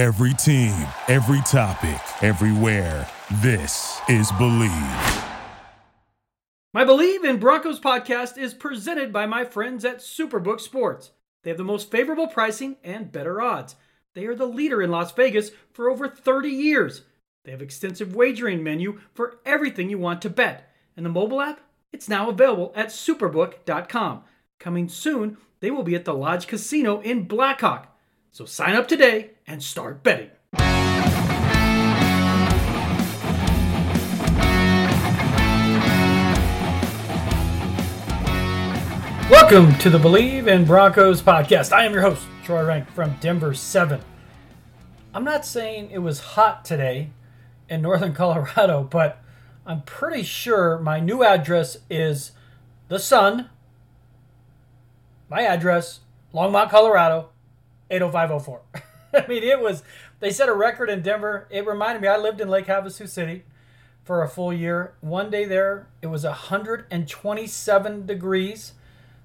Every team, every topic, everywhere. This is Believe. My Believe in Broncos podcast is presented by my friends at Superbook Sports. They have the most favorable pricing and better odds. They are the leader in Las Vegas for over 30 years. They have extensive wagering menu for everything you want to bet. And the mobile app, it's now available at superbook.com. Coming soon, they will be at the Lodge Casino in Blackhawk. So sign up today and start betting. Welcome to the Believe in Broncos podcast. I am your host, Troy Renck from Denver 7. I'm not saying it was hot today in northern Colorado, but I'm pretty sure my new address is the Sun. My address, Longmont, Colorado, 80504. I mean, it was, they set a record in Denver. It reminded me, I lived in Lake Havasu City for a full year. One day there, it was 127 degrees.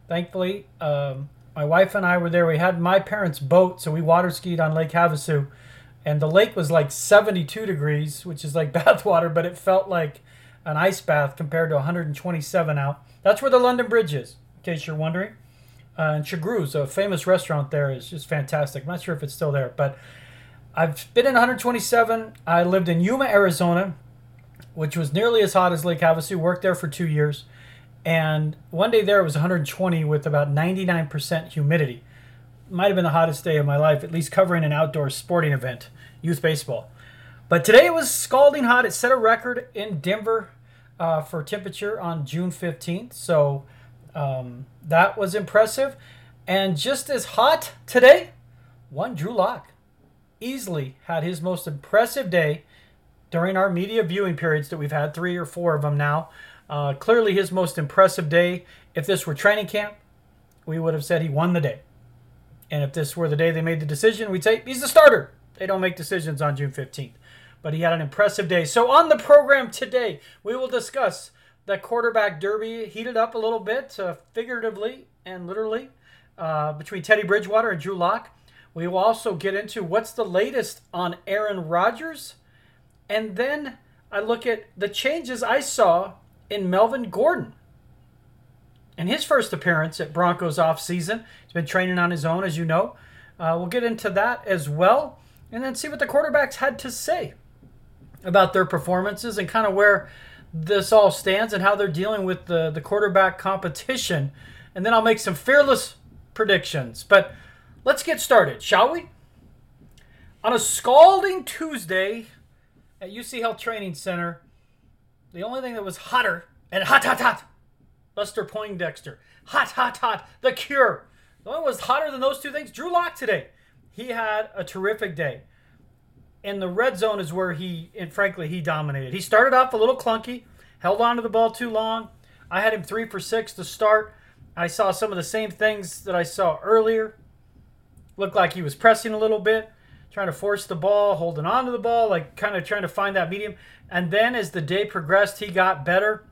Thankfully, um, my wife and I were there. We had my parents' boat, so we water skied on Lake Havasu. And the lake was like 72 degrees, which is like bath water, but it felt like an ice bath compared to 127 out. That's where the London Bridge is, in case you're wondering. Uh, and Shugrue's, a famous restaurant there, is just fantastic. I'm not sure if it's still there, but I've been in 127. I lived in Yuma, Arizona, which was nearly as hot as Lake Havasu. Worked there for two years, and one day there it was 120 with about 99% humidity. Might have been the hottest day of my life, at least covering an outdoor sporting event, youth baseball. But today it was scalding hot. It set a record in Denver uh, for temperature on June 15th. So um, that was impressive. And just as hot today, one Drew Lock easily had his most impressive day during our media viewing periods that we've had, three or four of them now. Uh, clearly, his most impressive day. If this were training camp, we would have said he won the day. And if this were the day they made the decision, we'd say he's the starter. They don't make decisions on June 15th. But he had an impressive day. So, on the program today, we will discuss the quarterback derby heated up a little bit, uh, figuratively and literally, uh, between Teddy Bridgewater and Drew Lock. We will also get into what's the latest on Aaron Rodgers. And then I look at the changes I saw in Melvin Gordon. In his first appearance at Broncos offseason, he's been training on his own, as you know. Uh, we'll get into that as well, and then see what the quarterbacks had to say about their performances and kind of where this all stands and how they're dealing with the, the quarterback competition. And then I'll make some fearless predictions. But let's get started, shall we? On a scalding Tuesday at UC Health Training Center, the only thing that was hotter and hot, hot, hot, Buster Poindexter. Hot, hot, hot. The cure. The one was hotter than those two things. Drew Lock today. He had a terrific day. And the red zone is where he, and frankly, he dominated. He started off a little clunky, held on to the ball too long. I had him three for six to start. I saw some of the same things that I saw earlier. Looked like he was pressing a little bit, trying to force the ball, holding on to the ball, like kind of trying to find that medium. And then as the day progressed, he got better.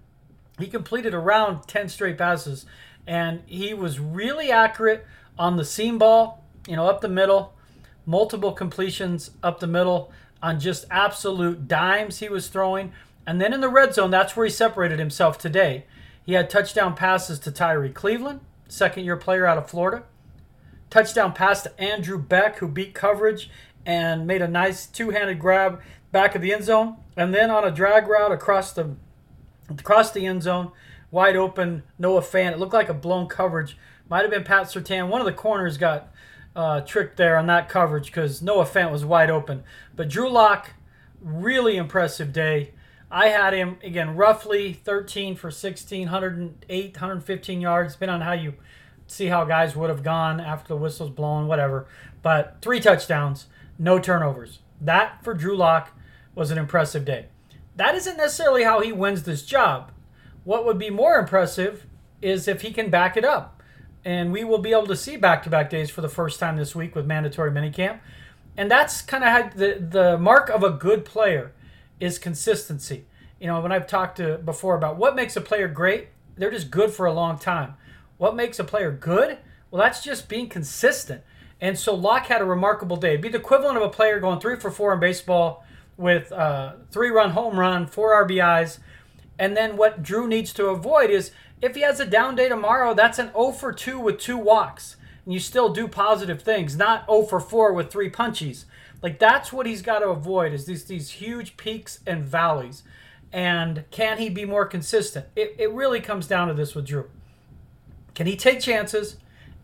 He completed around 10 straight passes, and he was really accurate on the seam ball, you know, up the middle multiple completions up the middle on just absolute dimes he was throwing. And then in the red zone, that's where he separated himself today. He had touchdown passes to Tyrie Cleveland, second year player out of Florida. Touchdown pass to Andrew Beck, who beat coverage and made a nice two handed grab back of the end zone. And then on a drag route across the across the end zone, wide open, Noah Fant. It looked like a blown coverage. Might have been Pat Surtain. One of the corners got uh, trick there on that coverage because Noah Fant was wide open. But Drew Lock, really impressive day. I had him again roughly 13 for 16, 108, 115 yards, depending on how you see how guys would have gone after the whistle's blown, whatever. But three touchdowns, no turnovers. That for Drew Lock was an impressive day. That isn't necessarily how he wins this job. What would be more impressive is if he can back it up and we will be able to see back-to-back days for the first time this week with mandatory minicamp. And that's kind of the the mark of a good player is consistency. You know, when I've talked to before about what makes a player great, they're just good for a long time. What makes a player good? Well, that's just being consistent. And so Lock had a remarkable day. It'd be the equivalent of a player going three for four in baseball with uh, three run home run, four RBIs. And then what Drew needs to avoid is if he has a down day tomorrow, that's an 0 for 2 with two walks. And you still do positive things, not 0 for 4 with three punchies. Like that's what he's got to avoid is these these huge peaks and valleys. And can he be more consistent? It, it really comes down to this with Drew. Can he take chances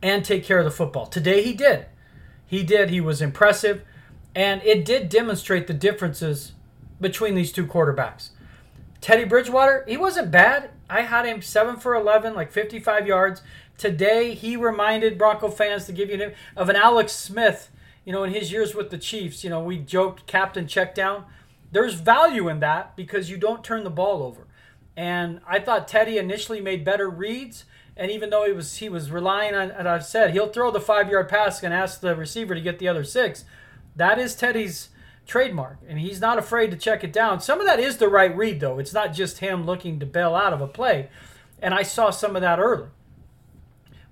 and take care of the football? Today he did. He did. He was impressive. And it did demonstrate the differences between these two quarterbacks. Teddy Bridgewater, he wasn't bad. I had him 7 for 11, like 55 yards. Today, he reminded Bronco fans to give you of an Alex Smith, you know, in his years with the Chiefs. You know, we joked captain check down. There's value in that because you don't turn the ball over. And I thought Teddy initially made better reads. And even though he was he was relying on, and I've said he'll throw the five yard pass and ask the receiver to get the other six. That is Teddy's trademark, and he's not afraid to check it down. Some of that is the right read, though. It's not just him looking to bail out of a play, and I saw some of that early.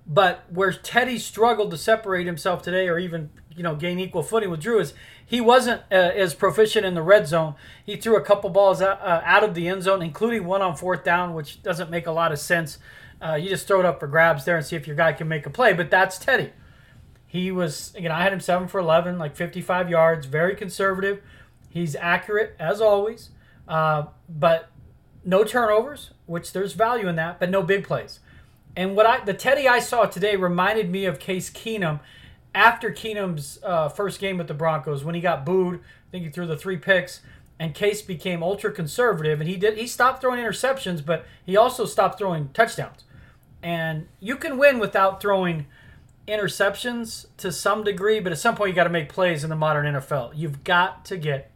But where Teddy struggled to separate himself today, or even you know gain equal footing with Drew, is he wasn't uh, as proficient in the red zone. He threw a couple balls out, uh, out of the end zone, including one on fourth down, which doesn't make a lot of sense. Uh, you just throw it up for grabs there and see if your guy can make a play. But that's Teddy. He was, again, I had him 7 for 11, like 55 yards, very conservative. He's accurate, as always, uh, but no turnovers, which there's value in that, but no big plays. And what I, the Teddy I saw today reminded me of Case Keenum after Keenum's uh, first game with the Broncos when he got booed. I think he threw the three picks, and Case became ultra conservative, and he did he stopped throwing interceptions, but he also stopped throwing touchdowns. And you can win without throwing interceptions to some degree, but at some point you got to make plays in the modern NFL. You've got to get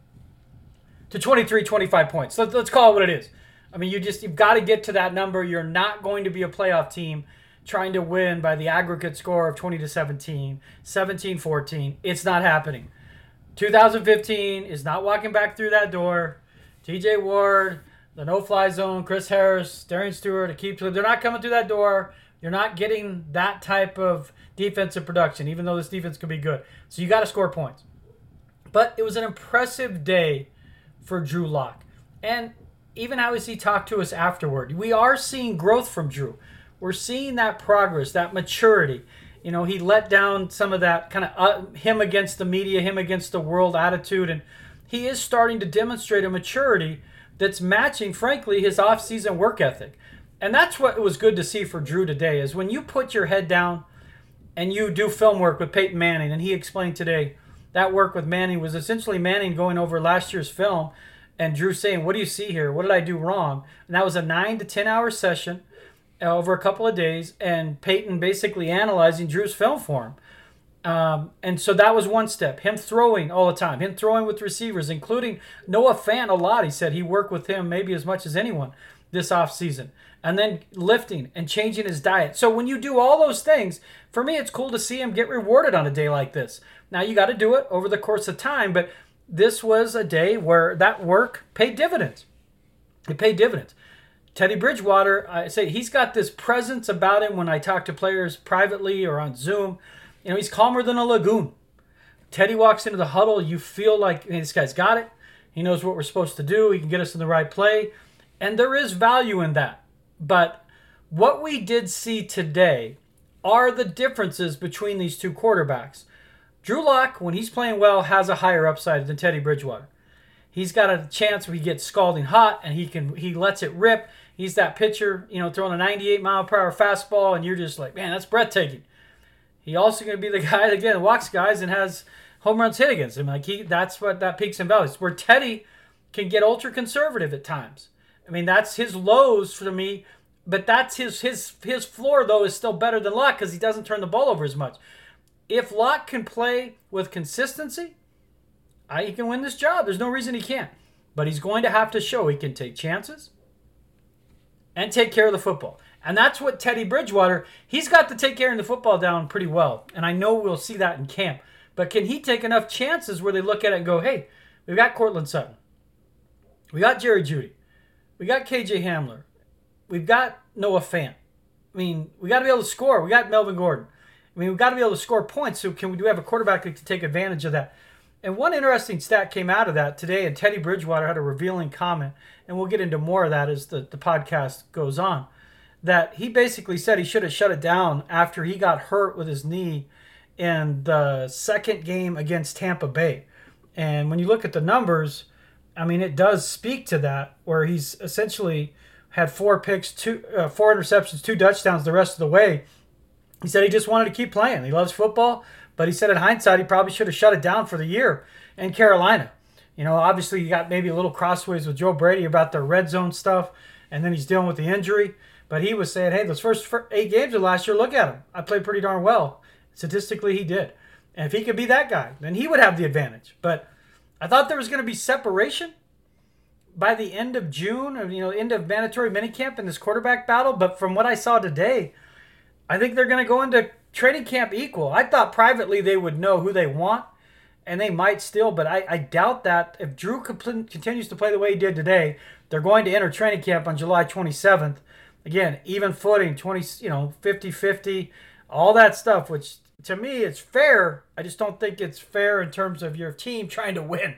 to 23, 25 points. Let, us call it what it is. I mean, you just you've got to get to that number. You're not going to be a playoff team trying to win by the aggregate score of 20 to 17, 17 14. It's not happening. 2015 is not walking back through that door. TJ Ward, the no fly zone, Chris Harris, Darian Stewart, Aqib Talib, they're not coming through that door. You're not getting that type of defensive production, even though this defense could be good. So you got to score points. But it was an impressive day for Drew Lock. And even how he talked to us afterward, we are seeing growth from Drew. We're seeing that progress, that maturity. You know, he let down some of that kind of uh, him against the media, him against the world attitude, and he is starting to demonstrate a maturity that's matching, frankly, his off-season work ethic. And that's what it was good to see for Drew today is when you put your head down and you do film work with Peyton Manning, and he explained today that work with Manning was essentially Manning going over last year's film and Drew saying, What do you see here? What did I do wrong? And that was a nine to 10 hour session over a couple of days, and Peyton basically analyzing Drew's film for him. Um, and so that was one step. Him throwing all the time, him throwing with receivers, including Noah Fant a lot. He said he worked with him maybe as much as anyone this off season, and then lifting and changing his diet. So when you do all those things, for me, it's cool to see him get rewarded on a day like this. Now you got to do it over the course of time, but this was a day where that work paid dividends. It paid dividends. Teddy Bridgewater, I say he's got this presence about him when I talk to players privately or on Zoom. You know, he's calmer than a lagoon. Teddy walks into the huddle, you feel like hey, this guy's got it. He knows what we're supposed to do. He can get us in the right play. And there is value in that. But what we did see today are the differences between these two quarterbacks. Drew Lock, when he's playing well, has a higher upside than Teddy Bridgewater. He's got a chance where he gets scalding hot and he can he lets it rip. He's that pitcher, you know, throwing a 98 mile per hour fastball, and you're just like, man, that's breathtaking. He also going to be the guy that again walks guys and has home runs hit against him. Like he, that's what that peaks and valleys. Where Teddy can get ultra conservative at times. I mean, that's his lows for me, but that's his his his floor though is still better than Lock because he doesn't turn the ball over as much. If Lock can play with consistency, I, he can win this job. There's no reason he can't. But he's going to have to show he can take chances and take care of the football. And that's what Teddy Bridgewater, he's got to take care of the football down pretty well. And I know we'll see that in camp. But can he take enough chances where they look at it and go, hey, we've got Courtland Sutton. We got Jerry Jeudy. We got KJ Hamler. We've got Noah Fant. I mean, we got to be able to score. We got Melvin Gordon. I mean, we've got to be able to score points. So can we do have a quarterback can take advantage of that? And one interesting stat came out of that today, and Teddy Bridgewater had a revealing comment, and we'll get into more of that as the, the podcast goes on. That he basically said he should have shut it down after he got hurt with his knee in the second game against Tampa Bay. And when you look at the numbers, I mean, it does speak to that, where he's essentially had four picks, two, uh, four interceptions, two touchdowns the rest of the way. He said he just wanted to keep playing. He loves football. But he said in hindsight, he probably should have shut it down for the year in Carolina. You know, obviously, you got maybe a little crossways with Joe Brady about the red zone stuff, and then he's dealing with the injury. But he was saying, hey, those first eight games of last year, look at him. I played pretty darn well. Statistically, he did. And if he could be that guy, then he would have the advantage. But I thought there was going to be separation by the end of June, or, you know, end of mandatory minicamp in this quarterback battle. But from what I saw today, I think they're going to go into training camp equal. I thought privately they would know who they want, and they might still, but I, I doubt that if Drew continues to play the way he did today, they're going to enter training camp on July 27th. Again, even footing, 20, you know, 50 50, all that stuff, which to me it's fair. I just don't think it's fair in terms of your team trying to win.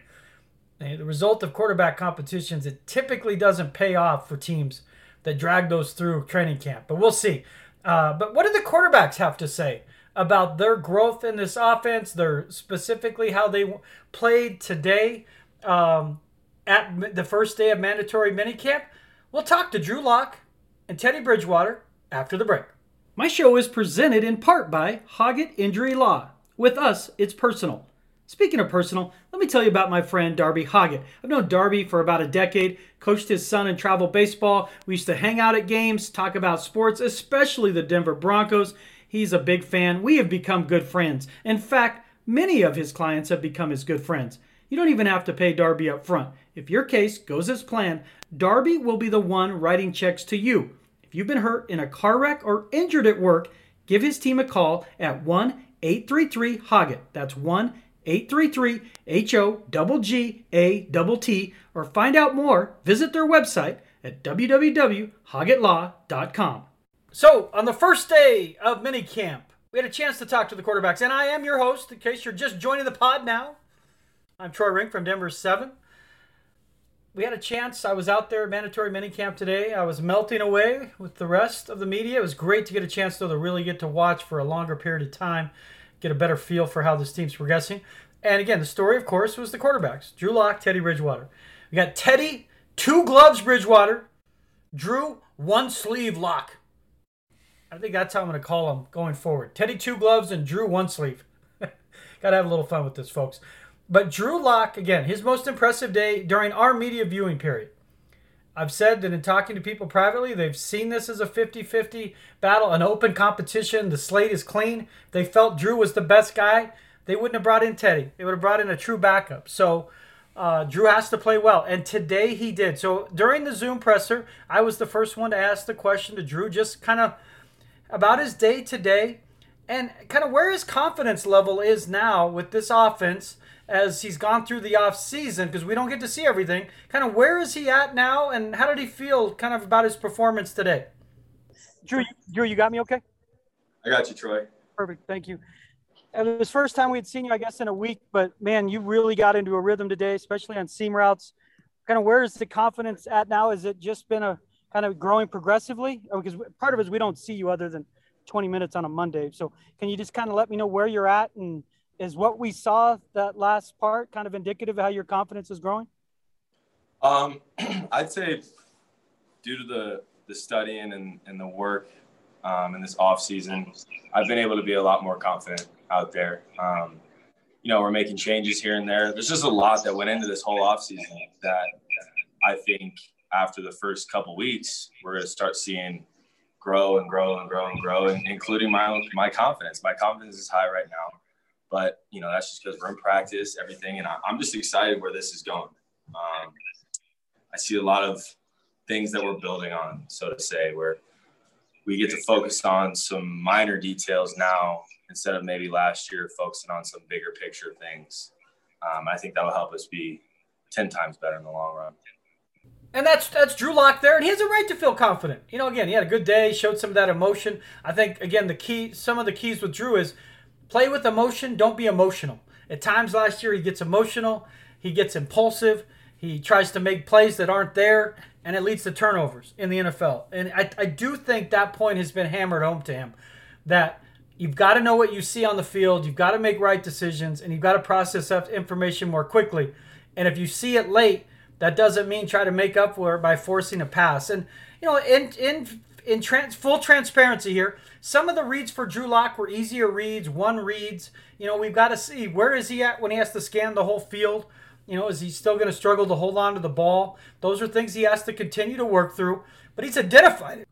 The result of quarterback competitions, it typically doesn't pay off for teams that drag those through training camp, but we'll see. Uh, but what do the quarterbacks have to say about their growth in this offense? Their specifically how they played today um, at the first day of mandatory minicamp. We'll talk to Drew Lock and Teddy Bridgewater after the break. My show is presented in part by Hoggett Injury Law. With us, it's personal. Speaking of personal, let me tell you about my friend Darby Hoggett. I've known Darby for about a decade, coached his son in travel baseball. We used to hang out at games, talk about sports, especially the Denver Broncos. He's a big fan. We have become good friends. In fact, many of his clients have become his good friends. You don't even have to pay Darby up front. If your case goes as planned, Darby will be the one writing checks to you. You've been hurt in a car wreck or injured at work, give his team a call at 1 833 Hoggett. That's 1 833 H O G A T or find out more, visit their website at www.hoggettlaw.com. So, on the first day of minicamp, we had a chance to talk to the quarterbacks, and I am your host, in case you're just joining the pod now. I'm Troy Renck from Denver 7. We had a chance. I was out there at mandatory minicamp today. I was melting away with the rest of the media. It was great to get a chance, though, to really get to watch for a longer period of time get a better feel for how this team's progressing. And again, the story, of course, was the quarterbacks Drew Lock, Teddy Bridgewater. We got Teddy, two gloves Bridgewater, Drew, one sleeve Lock. I think that's how I'm going to call them going forward. Teddy, two gloves, and Drew, one sleeve. got to have a little fun with this, folks. But Drew Lock, again, his most impressive day during our media viewing period. I've said that in talking to people privately, they've seen this as a 50 50 battle, an open competition. The slate is clean. They felt Drew was the best guy. They wouldn't have brought in Teddy. They would have brought in a true backup. So uh, Drew has to play well. And today he did. So during the Zoom presser, I was the first one to ask the question to Drew, just kind of about his day today and kind of where his confidence level is now with this offense as he's gone through the off season because we don't get to see everything. Kind of where is he at now, and how did he feel kind of about his performance today? Drew, Drew, you got me okay? I got you, Troy. Perfect, thank you. It was first time we had seen you, I guess, in a week. But man, you really got into a rhythm today, especially on seam routes. Kind of where is the confidence at now? Is it just been a kind of growing progressively? Oh, because part of it is we don't see you other than 20 minutes on a Monday. So can you just kind of let me know where you're at and is what we saw that last part kind of indicative of how your confidence is growing? Um, I'd say due to the the studying and, and the work um, in this off season, I've been able to be a lot more confident out there. Um, you know, we're making changes here and there. There's just a lot that went into this whole off season that I think after the first couple weeks, we're going to start seeing grow and grow and grow and grow, and including my my confidence. My confidence is high right now. But you know, that's just because we're in practice, everything, and I, am just excited where this is going. Um, I see a lot of things that we're building on, so to say, where we get to focus on some minor details now instead of maybe last year focusing on some bigger picture things. Um, I think that will help us be 10 times better in the long run. And that's that's Drew Lock there, and he has a right to feel confident. You know, again, he had a good day, showed some of that emotion. I think again the key, some of the keys with Drew is play with emotion, don't be emotional. At times last year he gets emotional, he gets impulsive, he tries to make plays that aren't there, and it leads to turnovers in the NFL. And I, I do think that point has been hammered home to him that you've got to know what you see on the field, you've got to make right decisions, and you've got to process up information more quickly. And if you see it late that doesn't mean try to make up for it by forcing a pass. And you know, in in in trans, full transparency here, some of the reads for Drew Lock were easier reads, one reads. You know, we've got to see where is he at when he has to scan the whole field. You know, is he still going to struggle to hold on to the ball? Those are things he has to continue to work through. But he's identified it,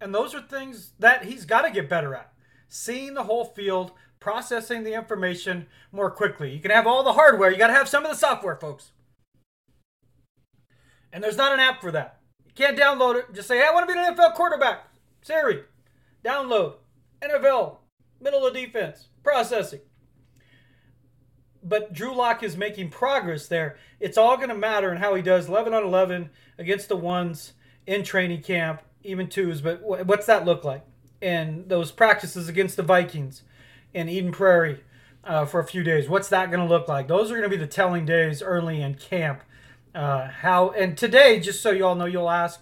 and those are things that he's got to get better at. Seeing the whole field, processing the information more quickly. You can have all the hardware, you got to have some of the software, folks. And there's not an app for that. Can't download it. Just say, hey, I want to be an NFL quarterback. Siri, download NFL, middle of defense, processing. But Drew Lock is making progress there. It's all going to matter in how he does 11 on 11 against the ones in training camp, even twos. But what's that look like? And those practices against the Vikings in Eden Prairie uh, for a few days. What's that going to look like? Those are going to be the telling days early in camp uh, how and today, just so you all know, you'll ask.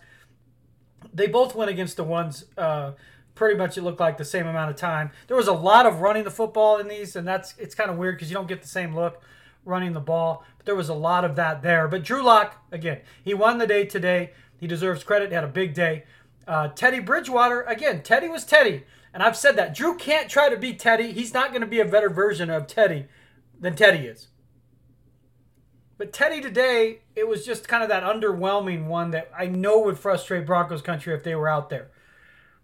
They both went against the ones. Uh, pretty much it looked like the same amount of time. There was a lot of running the football in these, and that's it's kind of weird because you don't get the same look running the ball. But there was a lot of that there. But Drew Lock again, he won the day today. He deserves credit. He had a big day. Uh, Teddy Bridgewater again. Teddy was Teddy, and I've said that Drew can't try to be Teddy. He's not going to be a better version of Teddy than Teddy is. But Teddy today, it was just kind of that underwhelming one that I know would frustrate Broncos country if they were out there.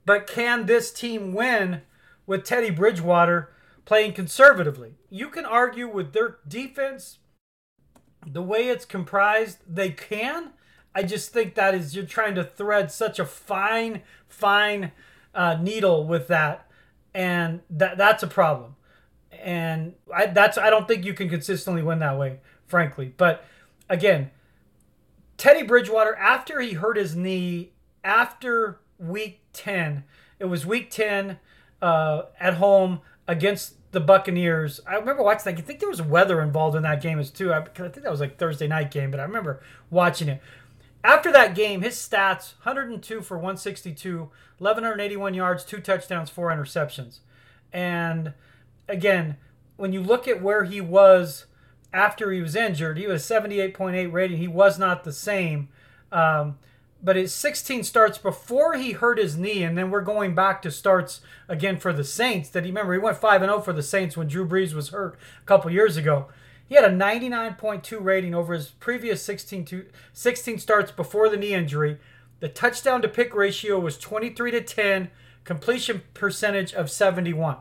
But can this team win with Teddy Bridgewater playing conservatively? You can argue with their defense, the way it's comprised, they can. I just think that is you're trying to thread such a fine, fine uh, needle with that, and that that's a problem. And I, that's I don't think you can consistently win that way frankly. But again, Teddy Bridgewater, after he hurt his knee after week 10, it was week 10 uh, at home against the Buccaneers. I remember watching that. I think there was weather involved in that game as too. I, I think that was like Thursday night game, but I remember watching it. After that game, his stats 102 for 162, 1181 yards, two touchdowns, four interceptions. And again, when you look at where he was after he was injured. He was 78.8 rating. He was not the same. Um, but his 16 starts before he hurt his knee, and then we're going back to starts again for the Saints. That he remember he went 5 and 0 for the Saints when Drew Brees was hurt a couple years ago. He had a 99.2 rating over his previous 16 to 16 starts before the knee injury. The touchdown to pick ratio was 23 to 10, completion percentage of 71.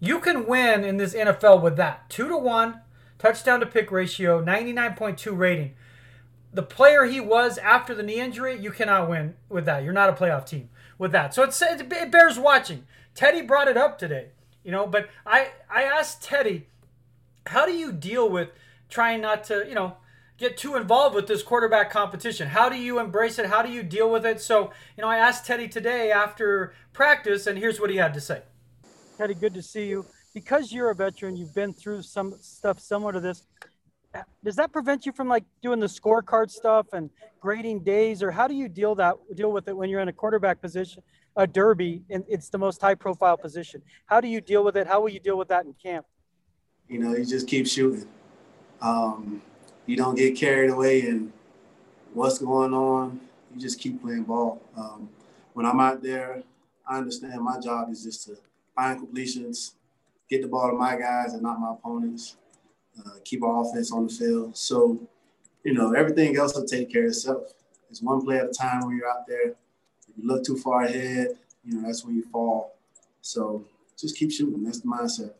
You can win in this NFL with that. 2 to 1 touchdown to pick ratio, 99.2 rating. The player he was after the knee injury, you cannot win with that. You're not a playoff team with that. So it's, it bears watching. Teddy brought it up today, you know, but I, I asked Teddy, how do you deal with trying not to, you know, get too involved with this quarterback competition? How do you embrace it? How do you deal with it? So, you know, I asked Teddy today after practice, and here's what he had to say. Teddy, good to see you because you're a veteran, you've been through some stuff similar to this. Does that prevent you from like doing the scorecard stuff and grading days, or how do you deal that deal with it when you're in a quarterback position, a derby, and it's the most high profile position? How do you deal with it? How will you deal with that in camp? You know, you just keep shooting. Um, you don't get carried away in what's going on. You just keep playing ball. Um, when I'm out there, I understand my job is just to find completions, get the ball to my guys and not my opponents, uh, keep our offense on the field. So, you know, everything else will take care of itself. It's one play at a time when you're out there. If you look too far ahead, you know, that's when you fall. So just keep shooting. That's the mindset.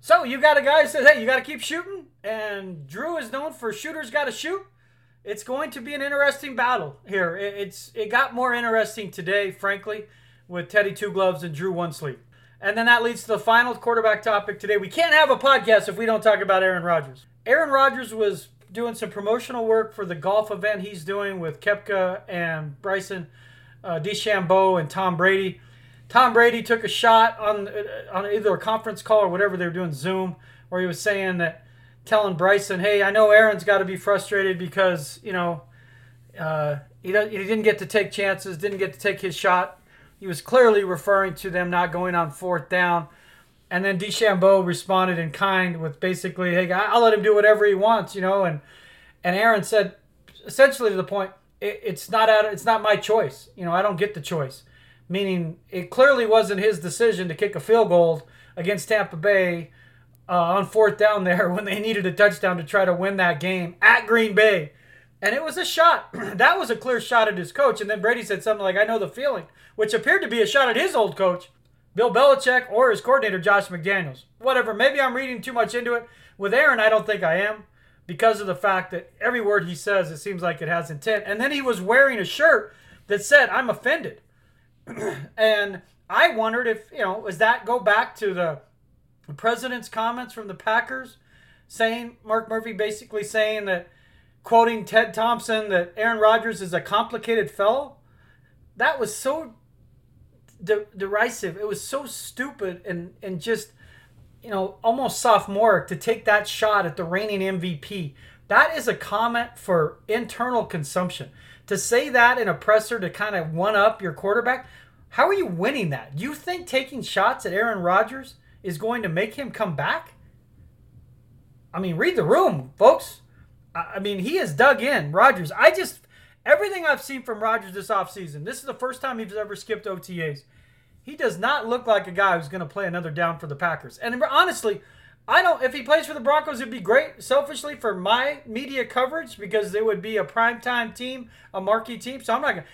So you got a guy who says, hey, you got to keep shooting. And Drew is known for shooters got to shoot. It's going to be an interesting battle here. It's It got more interesting today, frankly, with Teddy Two Gloves and Drew One Sleep. And then that leads to the final quarterback topic today. We can't have a podcast if we don't talk about Aaron Rodgers. Aaron Rodgers was doing some promotional work for the golf event he's doing with Koepka and Bryson uh, DeChambeau and Tom Brady. Tom Brady took a shot on uh, on either a conference call or whatever they were doing Zoom, where he was saying that telling Bryson, "Hey, I know Aaron's got to be frustrated because you know uh, he, he didn't get to take chances, didn't get to take his shot." He was clearly referring to them not going on fourth down. And then DeChambeau responded in kind with basically, "Hey, I'll let him do whatever he wants," you know. And and Aaron said, essentially to the point, it, "It's not out. It's not my choice. You know, I don't get the choice." Meaning, it clearly wasn't his decision to kick a field goal against Tampa Bay uh, on fourth down there when they needed a touchdown to try to win that game at Green Bay. And it was a shot. that was a clear shot at his coach. And then Brady said something like, I know the feeling, which appeared to be a shot at his old coach, Bill Belichick, or his coordinator, Josh McDaniels. Whatever. Maybe I'm reading too much into it. With Aaron, I don't think I am because of the fact that every word he says, it seems like it has intent. And then he was wearing a shirt that said, I'm offended. and I wondered if, you know, does that go back to the president's comments from the Packers saying, Mark Murphy basically saying that, quoting Ted Thompson, that Aaron Rodgers is a complicated fellow? That was so de- derisive. It was so stupid and, and just, you know, almost sophomoric to take that shot at the reigning MVP. That is a comment for internal consumption. To say that in a presser to kind of one up your quarterback, how are you winning that? Do you think taking shots at Aaron Rodgers is going to make him come back? I mean, read the room, folks. I mean, he has dug in. Rodgers, I just, everything I've seen from Rodgers this offseason, this is the first time he's ever skipped OTAs. He does not look like a guy who's going to play another down for the Packers. And honestly, I don't. If he plays for the Broncos, it'd be great. Selfishly, for my media coverage, because it would be a primetime team, a marquee team. So I'm not.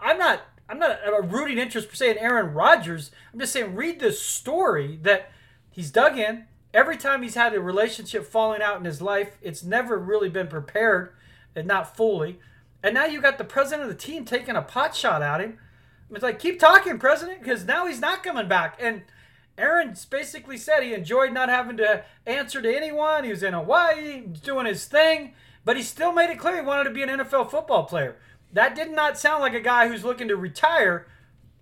I'm not. I'm not a rooting interest per se in Aaron Rodgers. I'm just saying, read this story that he's dug in. Every time he's had a relationship falling out in his life, it's never really been prepared, and not fully. And now you got the president of the team taking a pot shot at him. It's like, keep talking, President, because now he's not coming back. And Aaron basically said he enjoyed not having to answer to anyone. He was in Hawaii, doing his thing, but he still made it clear he wanted to be an NFL football player. That did not sound like a guy who's looking to retire.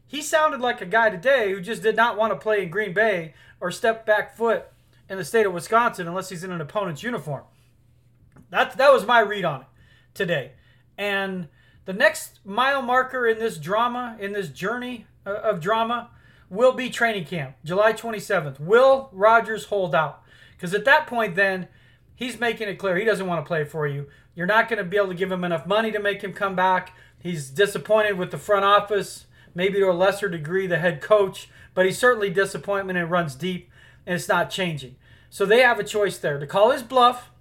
He sounded like a guy today who just did not want to play in Green Bay or step back foot in the state of Wisconsin unless he's in an opponent's uniform. That, that was my read on it today. And the next mile marker in this drama, in this journey uh, of drama, will be training camp, July 27th. Will Rodgers hold out? Because at that point, then, he's making it clear he doesn't want to play for you. You're not going to be able to give him enough money to make him come back. He's disappointed with the front office, maybe to a lesser degree the head coach, but he's certainly disappointment and runs deep, and it's not changing. So they have a choice there to call his bluff,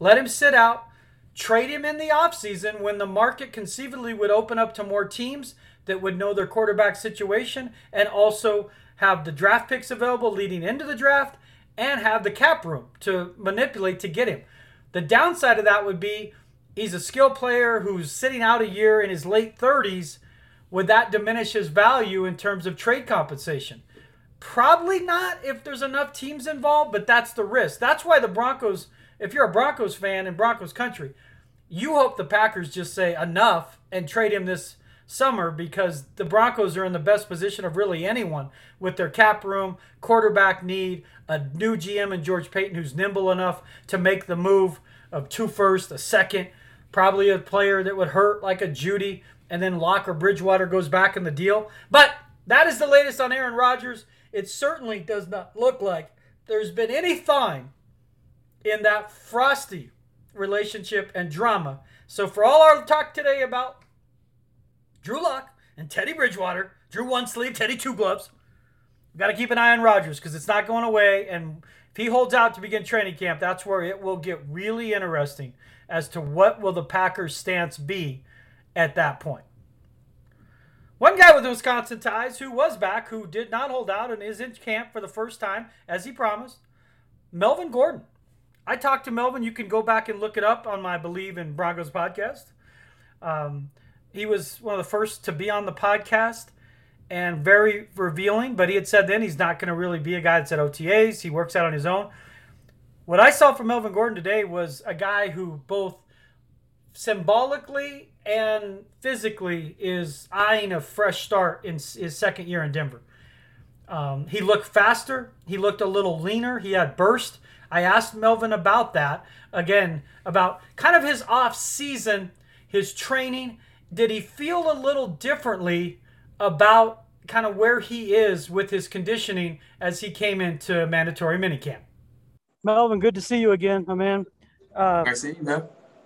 let him sit out, trade him in the offseason when the market conceivably would open up to more teams that would know their quarterback situation and also have the draft picks available leading into the draft and have the cap room to manipulate to get him. The downside of that would be he's a skill player who's sitting out a year in his late 30s. Would that diminish his value in terms of trade compensation? Probably not if there's enough teams involved, but that's the risk. That's why the Broncos, if you're a Broncos fan in Broncos country, you hope the Packers just say enough and trade him this summer because the Broncos are in the best position of really anyone with their cap room, quarterback need, a new GM and George Paton who's nimble enough to make the move of two first, a second, probably a player that would hurt like a Jeudy, and then Lock or Bridgewater goes back in the deal. But that is the latest on Aaron Rodgers. It certainly does not look like there's been any thawing in that frosty relationship and drama. So for all our talk today about Drew Lock and Teddy Bridgewater, Drew one sleeve, Teddy two gloves, we got to keep an eye on Rodgers because it's not going away. And if he holds out to begin training camp, that's where it will get really interesting as to what will the Packers' stance be at that point. One guy with Wisconsin ties who was back, who did not hold out and is in camp for the first time, as he promised, Melvin Gordon. I talked to Melvin. You can go back and look it up on my Believe in Broncos podcast. Um, he was one of the first to be on the podcast and very revealing, but he had said then he's not going to really be a guy that's at OTAs. He works out on his own. What I saw from Melvin Gordon today was a guy who both symbolically and physically is eyeing a fresh start in his second year in Denver. Um, he looked faster. He looked a little leaner. He had burst. I asked Melvin about that again, about kind of his off season, his training. Did he feel a little differently about kind of where he is with his conditioning as he came into mandatory minicamp? Melvin, good to see you again, my man. Uh, I see you, man.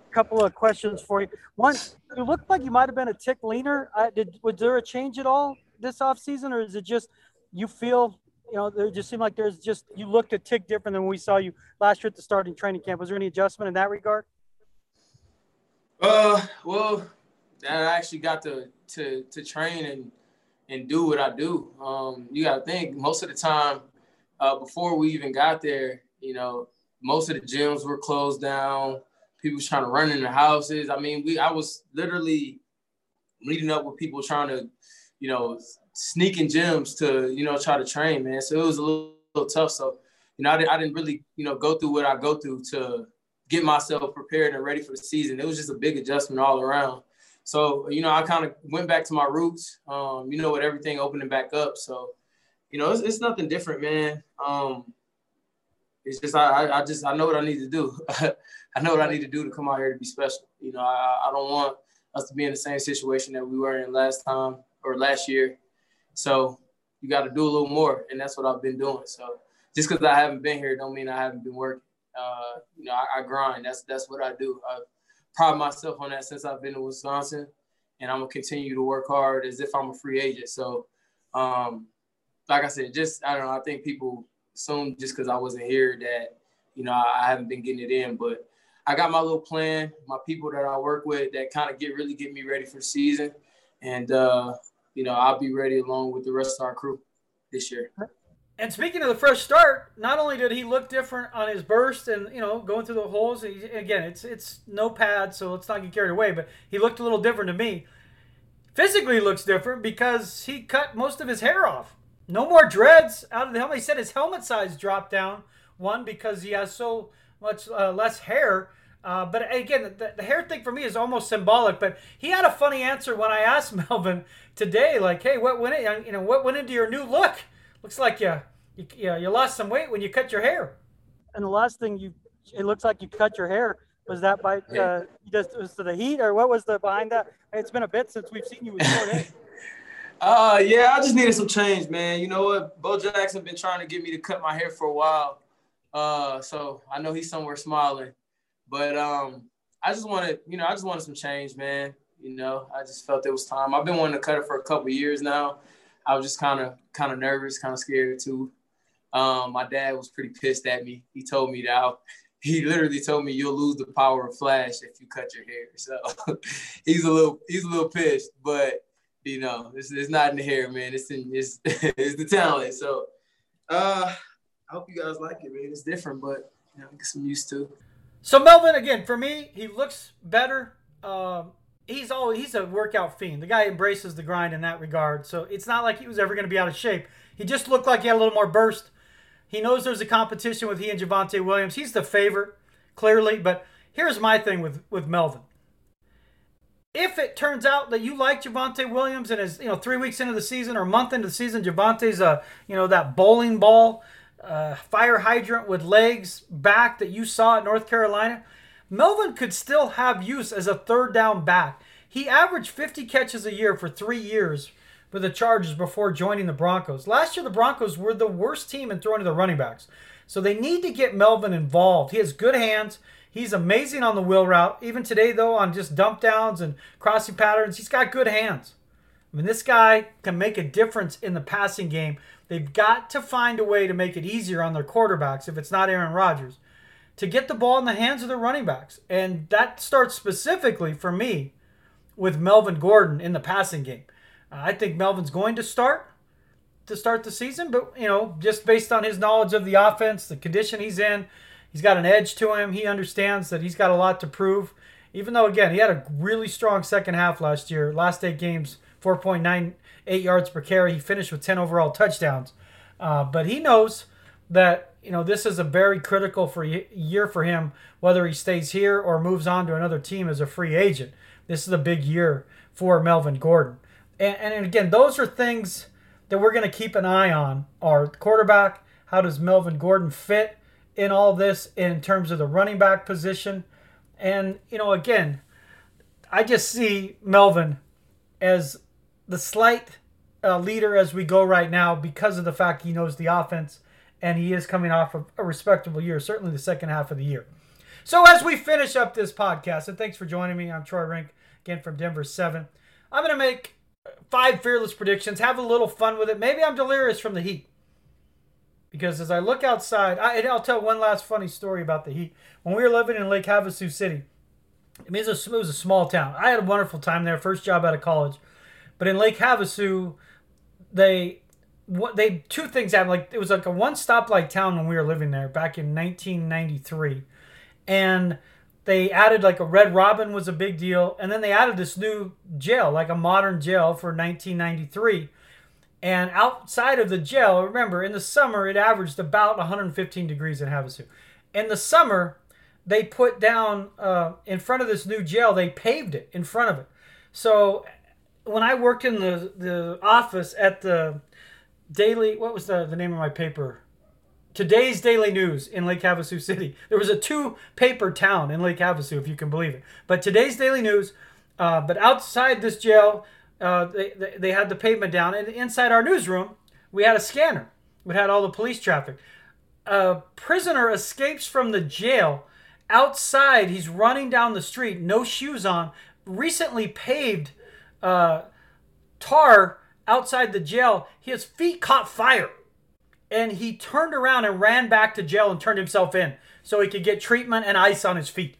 Couple of questions for you. One, you looked like you might have been a tick leaner. Uh, did was there a change at all this off season, or is it just you feel you know, there just seemed like there's just you looked a tick different than when we saw you last year at the starting training camp. Was there any adjustment in that regard? Uh, well, I actually got to to to train and and do what I do. Um, you got to think most of the time uh, before we even got there, you know, most of the gyms were closed down. People was trying to run in the houses. I mean, we I was literally meeting up with people trying to, you know, sneaking gyms to you know try to train, man. So it was a little, little tough. So you know, I, didn't, I didn't really you know go through what I go through to get myself prepared and ready for the season. It was just a big adjustment all around. So you know, I kind of went back to my roots. Um, you know, with everything opening back up. So you know, it's, it's nothing different, man. Um, it's just I, I just I know what I need to do. I know what I need to do to come out here to be special. You know, I, I don't want us to be in the same situation that we were in last time or last year. So you got to do a little more, and that's what I've been doing. So just because I haven't been here, don't mean I haven't been working. Uh, you know, I, I, grind. That's that's what I do. I pride myself on that since I've been in Wisconsin, and I'm gonna continue to work hard as if I'm a free agent. So, um, like I said, just I don't know. I think people assume just because I wasn't here that you know I, I haven't been getting it in, but I got my little plan. My people that I work with that kind of get really get me ready for the season, and uh, you know, I'll be ready along with the rest of our crew this year. And speaking of the fresh start, not only did he look different on his burst and you know going through the holes. He, again, it's it's no pad, so let's not get carried away. But he looked a little different to me. Physically, looks different because he cut most of his hair off. No more dreads out of the helmet. He said his helmet size dropped down one because he has so much uh, less hair. Uh, but again, the, the, hair thing for me is almost symbolic. But he had a funny answer when I asked Melvin today, like, "Hey, what went in, you know what went into your new look? Looks like you you, you, you lost some weight when you cut your hair." And the last thing you, it looks like you cut your hair. Was that by uh, just was the heat or what was the behind that? It's been a bit since we've seen you with short hair. Uh, yeah, I just needed some change, man. You know what? Bo Jackson been trying to get me to cut my hair for a while. Uh, so I know he's somewhere smiling. But um, I just wanted, you know, I just wanted some change, man. You know, I just felt it was time. I've been wanting to cut it for a couple years now. I was just kind of kind of nervous, kind of scared too. Um, my dad was pretty pissed at me. He told me that I, he literally told me you'll lose the power of flash if you cut your hair. So he's a little he's a little pissed, but you know it's, it's not in the hair, man. It's in it's it's the talent. So uh, I hope you guys like it, man. It's different, but you know, get some used to. So Melvin, again, for me, he looks better. Um, he's always he's a workout fiend. The guy embraces the grind in that regard. So it's not like he was ever going to be out of shape. He just looked like he had a little more burst. He knows there's a competition with he and Javonte Williams. He's the favorite, clearly. But here's my thing with with Melvin. If it turns out that you like Javonte Williams and is you know three weeks into the season or a month into the season, Javonte's a you know that bowling ball uh, fire hydrant with legs back that you saw at North Carolina, Melvin could still have use as a third down back. He averaged 50 catches a year for three years for the Chargers before joining the Broncos. Last year, the Broncos were the worst team in throwing to the running backs. So they need to get Melvin involved. He has good hands. He's amazing on the wheel route. Even today, though, on just dump downs and crossing patterns, he's got good hands. I mean, this guy can make a difference in the passing game They've got to find a way to make it easier on their quarterbacks if it's not Aaron Rodgers to get the ball in the hands of their running backs. And that starts specifically for me with Melvin Gordon in the passing game. Uh, I think Melvin's going to start to start the season, but you know, just based on his knowledge of the offense, the condition he's in, he's got an edge to him. He understands that he's got a lot to prove. Even though again, he had a really strong second half last year. Last eight games, 4.9 eight yards per carry. He finished with 10 overall touchdowns. Uh, but he knows that you know, this is a very critical for year for him, whether he stays here or moves on to another team as a free agent. This is a big year for Melvin Gordon. And, and again, those are things that we're going to keep an eye on. Our quarterback, how does Melvin Gordon fit in all this in terms of the running back position? And, you know, again, I just see Melvin as the slight uh, leader as we go right now because of the fact he knows the offense and he is coming off of a respectable year, certainly the second half of the year. So as we finish up this podcast, and thanks for joining me, I'm Troy Renck again from Denver 7. I'm going to make five fearless predictions, have a little fun with it. Maybe I'm delirious from the heat. Because as I look outside, I, will tell one last funny story about the heat. When we were living in Lake Havasu City, it a, it was a small town. I had a wonderful time there, first job out of college. But in Lake Havasu, they what they two things happened. Like it was like a one stoplight town when we were living there back in 1993, and they added like a Red Robin was a big deal, and then they added this new jail, like a modern jail for 1993. And outside of the jail, remember in the summer it averaged about 115 degrees in Havasu. In the summer, they put down uh, in front of this new jail, they paved it in front of it. So when I worked in the, the office at the daily, what was the, the name of my paper? Today's Daily News in Lake Havasu City. There was a two paper town in Lake Havasu, if you can believe it. But today's Daily News, uh, but outside this jail, uh, they, they, they had the pavement down. And inside our newsroom, we had a scanner. We had all the police traffic. A prisoner escapes from the jail. Outside, he's running down the street, no shoes on, recently paved uh, tar outside the jail. His feet caught fire and he turned around and ran back to jail and turned himself in so he could get treatment and ice on his feet.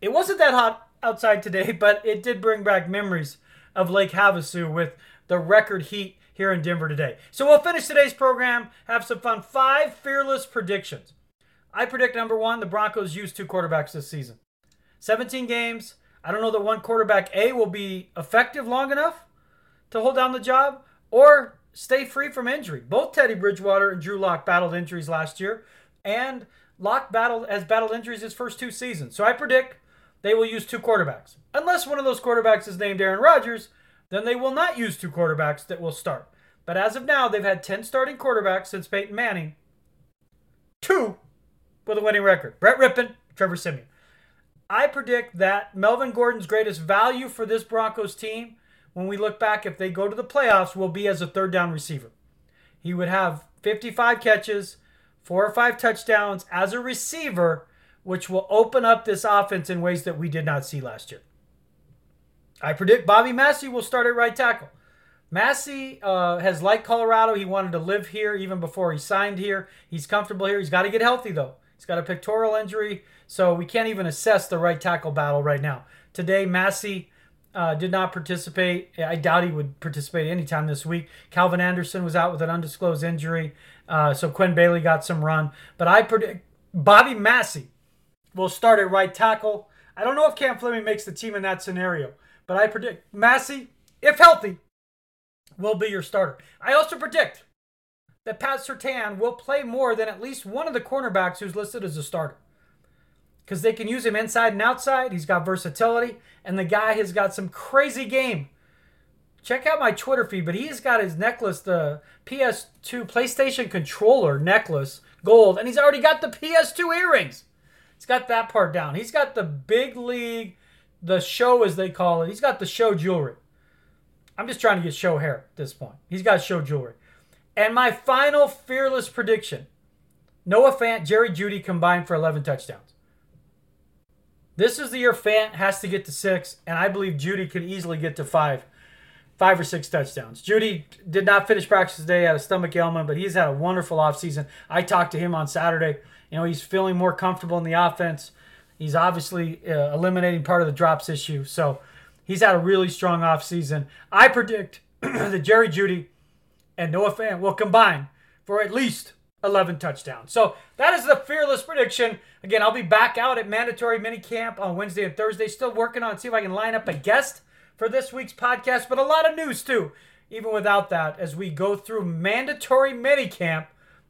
It wasn't that hot outside today, but it did bring back memories of Lake Havasu with the record heat here in Denver today. So we'll finish today's program, have some fun. Five fearless predictions. I predict number one, the Broncos use two quarterbacks this season. 17 games. I don't know that one quarterback A will be effective long enough to hold down the job or stay free from injury. Both Teddy Bridgewater and Drew Lock battled injuries last year, and Lock battled has battled injuries his first two seasons. So I predict they will use two quarterbacks. Unless one of those quarterbacks is named Aaron Rodgers, then they will not use two quarterbacks that will start. But as of now, they've had 10 starting quarterbacks since Peyton Manning. Two with a winning record. Brett Rypien, Trevor Siemian. I predict that Melvin Gordon's greatest value for this Broncos team when we look back, if they go to the playoffs, will be as a third down receiver. He would have 55 catches, four or five touchdowns as a receiver, which will open up this offense in ways that we did not see last year. I predict Bobby Massie will start at right tackle. Massie uh, has liked Colorado. He wanted to live here even before he signed here. He's comfortable here. He's got to get healthy, though. He's got a pectoral injury, so we can't even assess the right tackle battle right now. Today, Massie uh, did not participate. I doubt he would participate anytime this week. Calvin Anderson was out with an undisclosed injury, uh, so Quinn Bailey got some run. But I predict Bobby Massie will start at right tackle. I don't know if Cam Fleming makes the team in that scenario, but I predict Massie, if healthy, will be your starter. I also predict that Pat Surtain will play more than at least one of the cornerbacks who's listed as a starter because they can use him inside and outside. He's got versatility, and the guy has got some crazy game. Check out my Twitter feed, but he's got his necklace, the PS2 PlayStation controller necklace, gold, and he's already got the PS2 earrings. He's got that part down. He's got the big league, the show as they call it. He's got the show jewelry. I'm just trying to get show hair at this point. He's got show jewelry. And my final fearless prediction Noah Fant, Jerry Jeudy combined for 11 touchdowns. This is the year Fant has to get to six, and I believe Jeudy could easily get to five, five or six touchdowns. Jeudy did not finish practice today, had a stomach ailment, but he's had a wonderful offseason. I talked to him on Saturday. You know, he's feeling more comfortable in the offense. He's obviously uh, eliminating part of the drops issue. So he's had a really strong offseason. I predict that Jerry Jeudy and Noah Fant will combine for at least 11 touchdowns. So that is the fearless prediction. Again, I'll be back out at mandatory minicamp on Wednesday and Thursday. Still working on see if I can line up a guest for this week's podcast, but a lot of news too. Even without that, as we go through mandatory minicamp,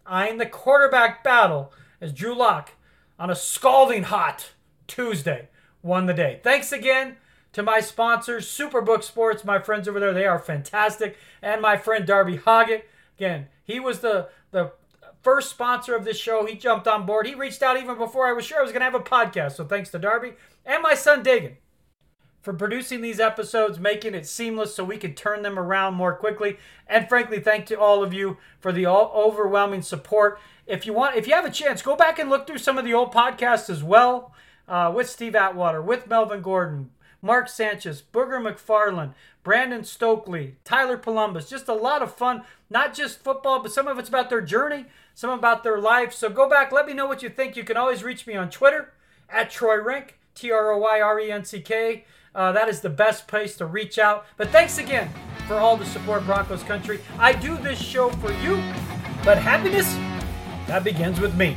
eyeing the quarterback battle as Drew Lock on a scalding hot Tuesday won the day. Thanks again to my sponsors, Superbook Sports, my friends over there. They are fantastic. And my friend Darby Hoggett. Again, he was the, the first sponsor of this show. He jumped on board. He reached out even before I was sure I was going to have a podcast. So thanks to Darby and my son Dagan for producing these episodes, making it seamless so we can turn them around more quickly. And frankly, thank to all of you for the all overwhelming support. If you want, if you have a chance, go back and look through some of the old podcasts as well, uh, with Steve Atwater, with Melvin Gordon, Mark Sanchez, Booger McFarland, Brandon Stokley, Tyler Polumbus. Just a lot of fun, not just football, but some of it's about their journey, some about their life. So go back, let me know what you think. You can always reach me on Twitter at Troy Renck, T R O Y R E N C K. Uh, that is the best place to reach out. But thanks again for all the support, Broncos country. I do this show for you, but happiness, that begins with me.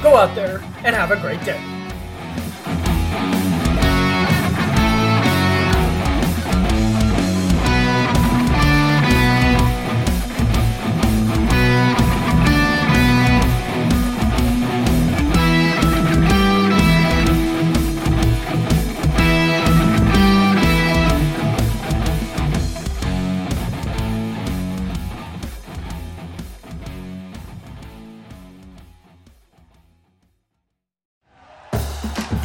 Go out there and have a great day.